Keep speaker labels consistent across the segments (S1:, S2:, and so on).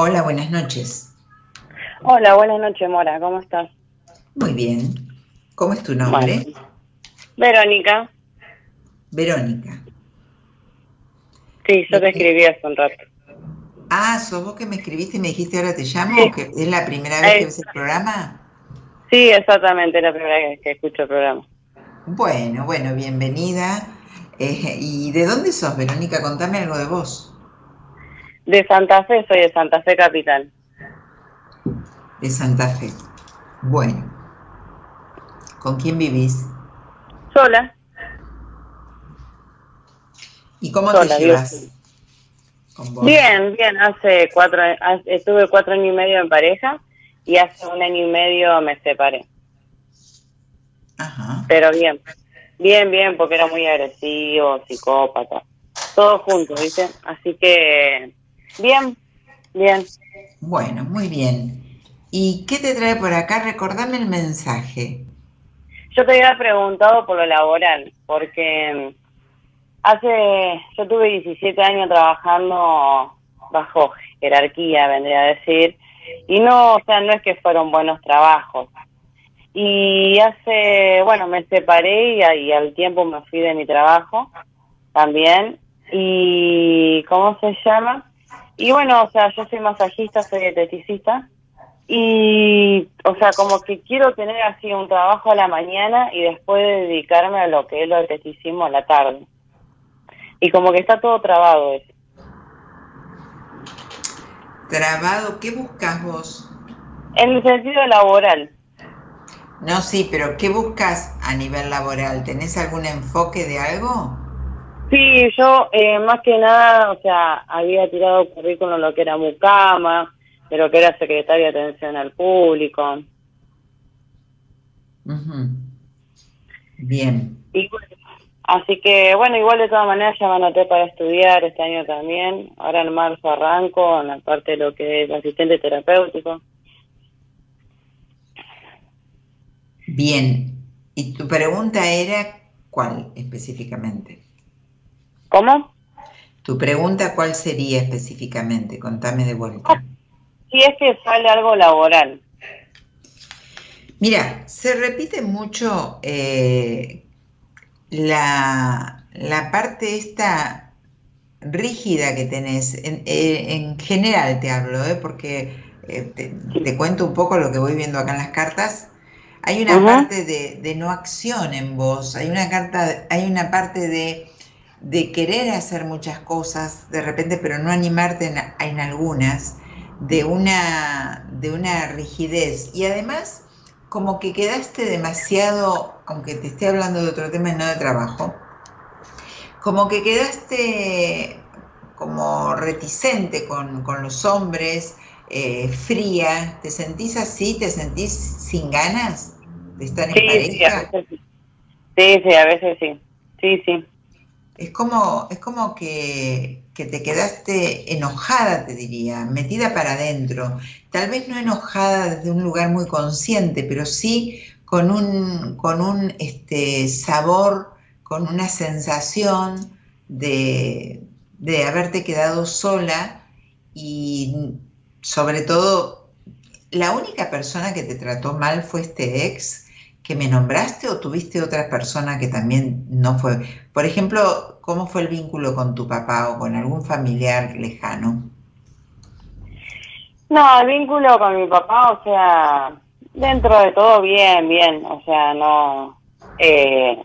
S1: Hola, buenas noches.
S2: Hola, buenas noches, Mora. ¿Cómo estás?
S1: Muy bien. ¿Cómo es tu nombre?
S2: Verónica.
S1: Verónica.
S2: Sí, yo te escribí hace un rato.
S1: Ah, ¿sos vos que me escribiste y me dijiste ahora te llamo? ¿Que ¿Es la primera vez que ves el programa?
S2: Sí, exactamente, es la primera vez que escucho el programa.
S1: Bueno, bueno, bienvenida. Eh, ¿Y de dónde sos, Verónica? Contame algo de vos.
S2: De Santa Fe, soy de Santa Fe Capital.
S1: De Santa Fe. Bueno. ¿Con quién vivís?
S2: Sola.
S1: ¿Y cómo te llevas?
S2: Bien, bien. Hace cuatro, estuve cuatro años y medio en pareja y hace un año y medio me separé.
S1: Ajá.
S2: Pero bien, bien, bien, porque era muy agresivo, psicópata, todo junto, ¿viste? Así que, bien, bien.
S1: Bueno, muy bien. ¿Y qué te trae por acá? Recordame el mensaje.
S2: Yo te había preguntado por lo laboral, porque hace, yo tuve 17 años trabajando bajo jerarquía, vendría a decir, y no, o sea, no es que fueron buenos trabajos. Y hace, bueno, me separé y, al tiempo me fui de mi trabajo también. Y, ¿cómo se llama? Y bueno, o sea, yo soy masajista, soy esteticista. Y, o sea, como que quiero tener así un trabajo a la mañana y después dedicarme a lo que es lo esteticismo a la tarde. Y como que está todo trabado eso.
S1: ¿Trabado? ¿Qué buscas vos?
S2: En el sentido laboral.
S1: No, sí, pero ¿qué buscas a nivel laboral? ¿Tenés algún enfoque de algo?
S2: Sí, yo eh, más que nada, o sea, había tirado currículum lo que era Mucama, de lo que era secretaria de atención al público.
S1: Bien.
S2: así que, bueno, igual de todas maneras ya me anoté para estudiar este año también. Ahora en marzo arranco en la parte de lo que es asistente terapéutico.
S1: Bien, y tu pregunta era cuál específicamente.
S2: ¿Cómo?
S1: Tu pregunta cuál sería específicamente, contame de vuelta.
S2: Si es que sale algo laboral.
S1: Mira, se repite mucho eh, la, parte esta rígida que tenés, en, eh, general te hablo, ¿eh? porque te, cuento un poco lo que voy viendo acá en las cartas hay una parte de, no acción en vos, hay una, carta, hay una parte de, querer hacer muchas cosas de repente, pero no animarte en, algunas, de una, de una rigidez. Y además, como que quedaste demasiado, aunque te esté hablando de otro tema y no de trabajo, como que quedaste como reticente con, los hombres, eh, fría, ¿te sentís así? ¿Te sentís sin ganas de estar en pareja?
S2: Sí, sí, a veces sí. Sí, sí.
S1: Es como, es como que, que te quedaste enojada, te diría, metida para adentro. Tal vez no enojada desde un lugar muy consciente, pero sí con un, con un este, sabor, con una sensación de, de haberte quedado sola y sobre todo, ¿la única persona que te trató mal fue este ex que me nombraste o tuviste otra persona que también no fue? Por ejemplo, ¿cómo fue el vínculo con tu papá o con algún familiar lejano?
S2: No, el vínculo con mi papá, o sea, dentro de todo bien, bien, o sea, no... Eh,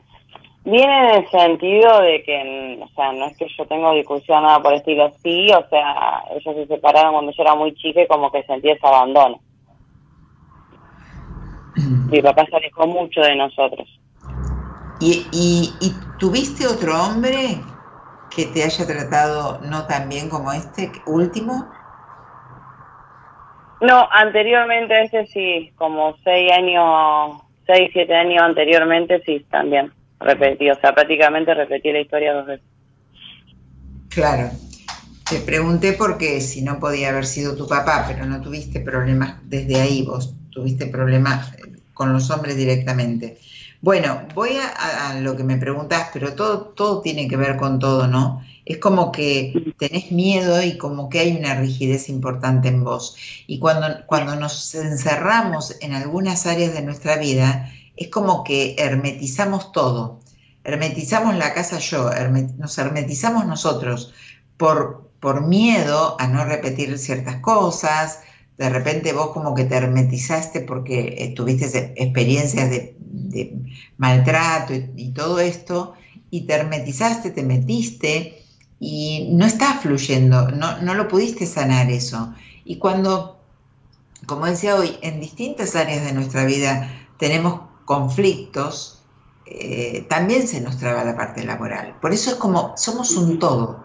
S2: Viene en el sentido de que, o sea, no es que yo tengo discusión nada por el estilo, sí, o sea, ellos se separaron cuando yo era muy chica y como que sentí ese abandono. Mi papá se alejó mucho de nosotros.
S1: ¿Y, y, y tuviste otro hombre que te haya tratado no tan bien como este último?
S2: No, anteriormente ese sí, como seis años, seis, siete años anteriormente sí, también repetí, o sea, prácticamente repetí la historia dos veces.
S1: Claro. Te pregunté porque si no podía haber sido tu papá, pero no tuviste problemas desde ahí, vos tuviste problemas con los hombres directamente. Bueno, voy a, lo que me preguntas, pero todo, todo tiene que ver con todo, ¿no? Es como que tenés miedo y como que hay una rigidez importante en vos. Y cuando, cuando nos encerramos en algunas áreas de nuestra vida, es como que hermetizamos todo. Hermetizamos la casa yo, nos hermetizamos nosotros por, por miedo a no repetir ciertas cosas, de repente vos como que te hermetizaste porque tuviste experiencias de, maltrato y, todo esto, y te hermetizaste, te metiste y no está fluyendo, no, no lo pudiste sanar eso. Y cuando, como decía hoy, en distintas áreas de nuestra vida tenemos conflictos, eh, también se nos traba la parte laboral. Por eso es como, somos un todo,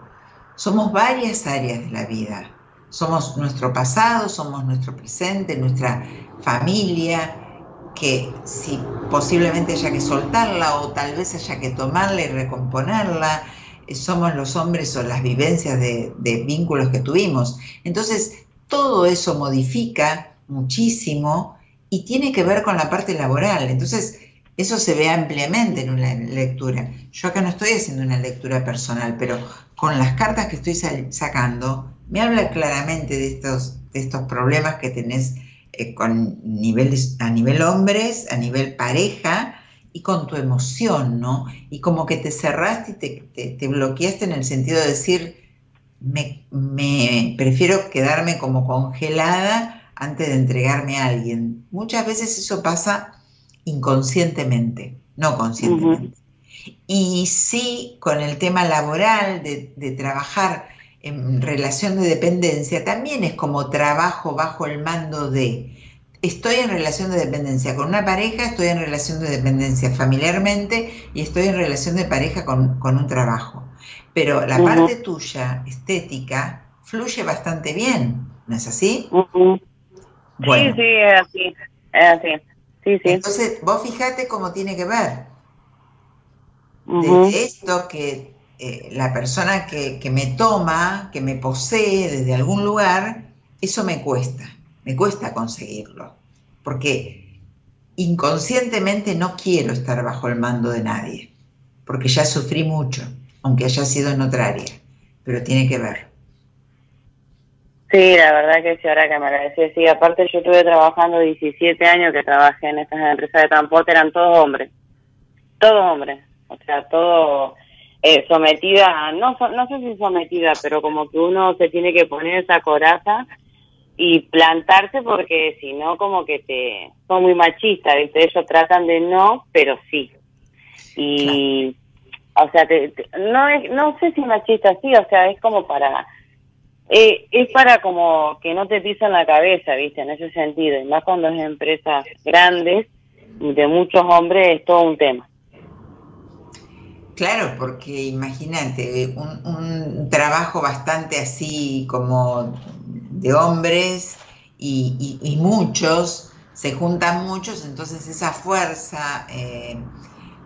S1: somos varias áreas de la vida somos nuestro pasado, somos nuestro presente, nuestra familia, que si posiblemente haya que soltarla o tal vez haya que tomarla y recomponerla, eh, somos los hombres o las vivencias de, vínculos que tuvimos. Entonces, todo eso modifica muchísimo y tiene que ver con la parte laboral. Entonces, eso se ve ampliamente en una lectura. Yo acá no estoy haciendo una lectura personal, pero con las cartas que estoy sacando, me habla claramente de estos, de estos problemas que tenés eh, con niveles, a nivel hombres, a nivel pareja y con tu emoción, ¿no? Y como que te cerraste y te, bloqueaste en el sentido de decir, me, me, prefiero quedarme como congelada antes de entregarme a alguien. Muchas veces eso pasa inconscientemente, no conscientemente. Y sí, con el tema laboral, de, de trabajar en relación de dependencia también es como trabajo bajo el mando de. Estoy en relación de dependencia con una pareja, estoy en relación de dependencia familiarmente y estoy en relación de pareja con, un trabajo. Pero la parte tuya, estética, fluye bastante bien, ¿no es así?
S2: Sí, sí, es así, es así. Sí, sí.
S1: Entonces, vos fíjate cómo tiene que ver. De esto que eh, la persona que, me toma, que me posee desde algún lugar, eso me cuesta, me cuesta conseguirlo, porque inconscientemente no quiero estar bajo el mando de nadie, porque ya sufrí mucho, aunque haya sido en otra área, pero tiene que ver.
S2: Sí, la verdad que sí, ahora que me lo decía, sí, aparte yo estuve trabajando 17 años que trabajé en estas empresas de transporte, eran todos hombres, todos hombres, o sea, todo eh, sometida, no, no sé si sometida, pero como que uno se tiene que poner esa coraza y plantarse porque si no como que te son muy machistas, ¿viste? Ellos tratan de no, pero sí. Y o sea, no es, no sé si machista sí, o sea, es como para eh, es para como que no te pisan la cabeza, ¿viste? En ese sentido, y más cuando es empresas grandes de muchos hombres es todo un tema.
S1: Claro, porque imagínate, un, trabajo bastante así como de hombres y, muchos, se juntan muchos, entonces esa fuerza, eh,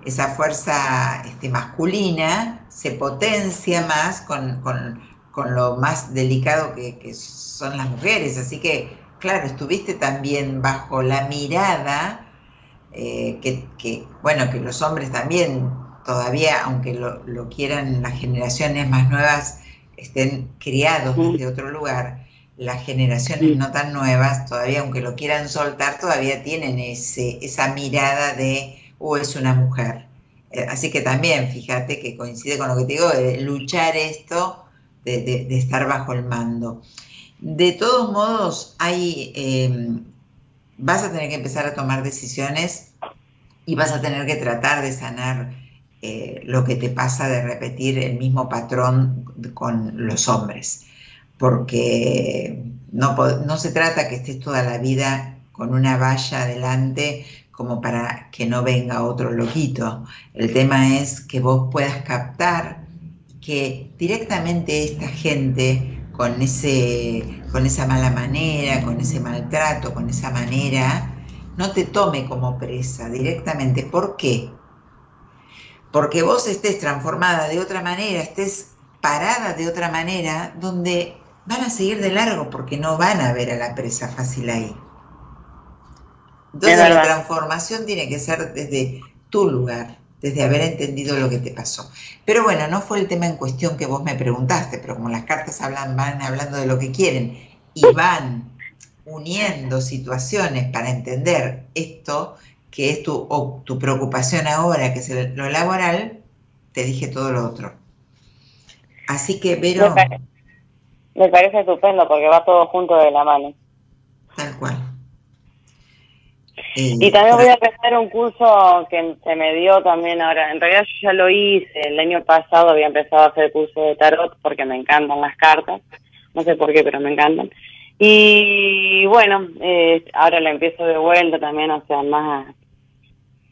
S1: esa fuerza este, masculina se potencia más con, lo más delicado que, son las mujeres. Así que, claro, estuviste también bajo la mirada eh, que, que, bueno, que los hombres también todavía, aunque lo, quieran las generaciones más nuevas, estén criados desde otro lugar, las generaciones no tan nuevas, todavía aunque lo quieran soltar, todavía tienen ese, esa mirada de, oh, es una mujer. Eh, así que también, fíjate que coincide con lo que te digo, de luchar esto, de, estar bajo el mando. De todos modos, hay, em, vas a tener que empezar a tomar decisiones y vas a tener que tratar de sanar eh, lo que te pasa de repetir el mismo patrón con los hombres, porque no, no se trata que estés toda la vida con una valla adelante como para que no venga otro loquito. El tema es que vos puedas captar que directamente esta gente con, ese, con esa mala manera, con ese maltrato, con esa manera, no te tome como presa directamente. ¿Por qué? Porque vos estés transformada de otra manera, estés parada de otra manera, donde van a seguir de largo porque no van a ver a la presa fácil ahí. Entonces la transformación tiene que ser desde tu lugar, desde haber entendido lo que te pasó. Pero bueno, no fue el tema en cuestión que vos me preguntaste, pero como las cartas hablan, van hablando de lo que quieren y van uniendo situaciones para entender esto, que es tu, tu preocupación ahora, que es lo laboral, te dije todo lo otro. Así que, Vero...
S2: Me parece, estupendo porque va todo junto de la mano.
S1: Tal cual.
S2: y también voy a empezar un curso que se me dio también ahora. En realidad yo ya lo hice. El año pasado había empezado a hacer curso de tarot porque me encantan las cartas. No sé por qué, pero me encantan. Y bueno, eh, ahora lo empiezo de vuelta también, o sea, más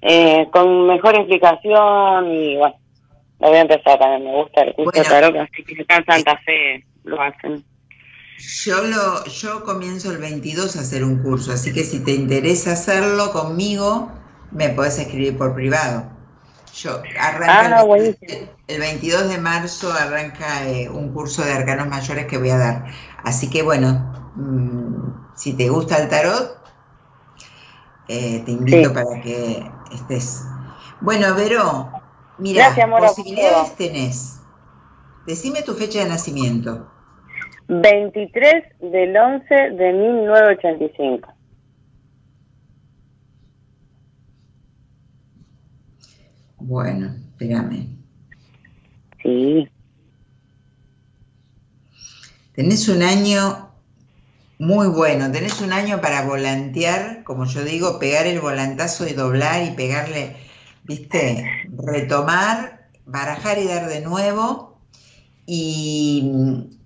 S2: eh, con mejor explicación y bueno, lo voy a empezar también. Me gusta el curso tarot, así que acá en Santa Fe lo hacen.
S1: Yo, lo, yo comienzo el 22 a hacer un curso, así que si te interesa hacerlo conmigo, me puedes escribir por privado. Yo arranca ah, el, 22 de marzo arranca eh, un curso de arcanos mayores que voy a dar. Así que bueno, mm, si te gusta el tarot, eh, te invito para que estés. Bueno, Vero, mira, posibilidades tenés. Decime tu fecha de nacimiento.
S2: 23 del 11 de 1985.
S1: Bueno, espérame.
S2: Sí.
S1: Tenés un año muy bueno, tenés un año para volantear, como yo digo, pegar el volantazo y doblar y pegarle, viste, retomar, barajar y dar de nuevo y,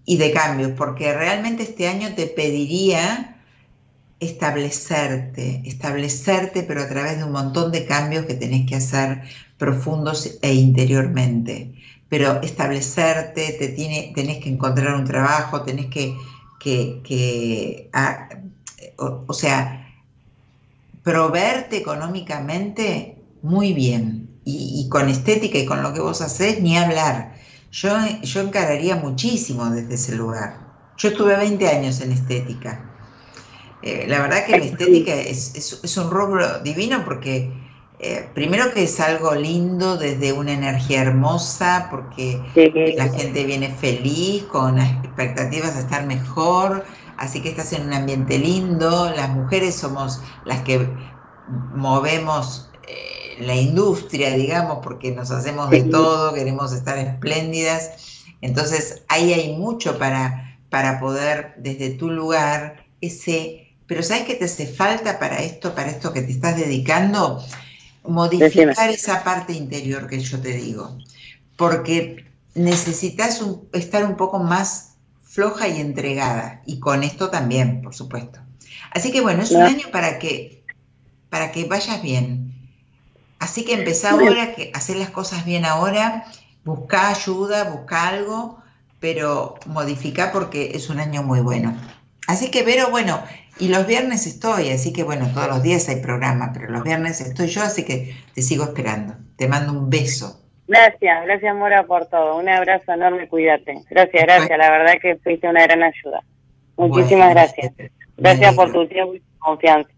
S1: de cambios, porque realmente este año te pediría establecerte, establecerte, pero a través de un montón de cambios que tenés que hacer profundos e interiormente. Pero establecerte, te tiene, tenés que encontrar un trabajo, tenés que, que, ah, o, sea, proveerte económicamente muy bien y, y, con estética y con lo que vos haces, ni hablar. Yo, yo encararía muchísimo desde ese lugar. Yo estuve 20 años en estética. Eh, la verdad que la estética es, un rubro divino porque eh, primero que es algo lindo desde una energía hermosa, porque la gente viene feliz, con expectativas de estar mejor, así que estás en un ambiente lindo, las mujeres somos las que movemos la industria, digamos, porque nos hacemos de todo, queremos estar espléndidas. Entonces, ahí hay mucho para, para poder, desde tu lugar, ese... Pero ¿sabes qué te hace falta para esto, para esto que te estás dedicando? Modificar esa parte interior que yo te digo. Porque necesitas estar un poco más floja y entregada. Y con esto también, por supuesto. Así que bueno, es un año para que, para que vayas bien Así que empezá ahora, que hacer las cosas bien ahora, busca ayuda, busca algo, pero modifica porque es un año muy bueno. Así que, Vero, bueno, y los viernes estoy, así que bueno, todos los días hay programa, pero los viernes estoy yo, así que te sigo esperando. Te mando un beso.
S2: Gracias, gracias Mora por todo. Un abrazo enorme, cuídate. Gracias, gracias, la verdad que fuiste una gran ayuda. Muchísimas gracias. Gracias por tu tiempo y confianza.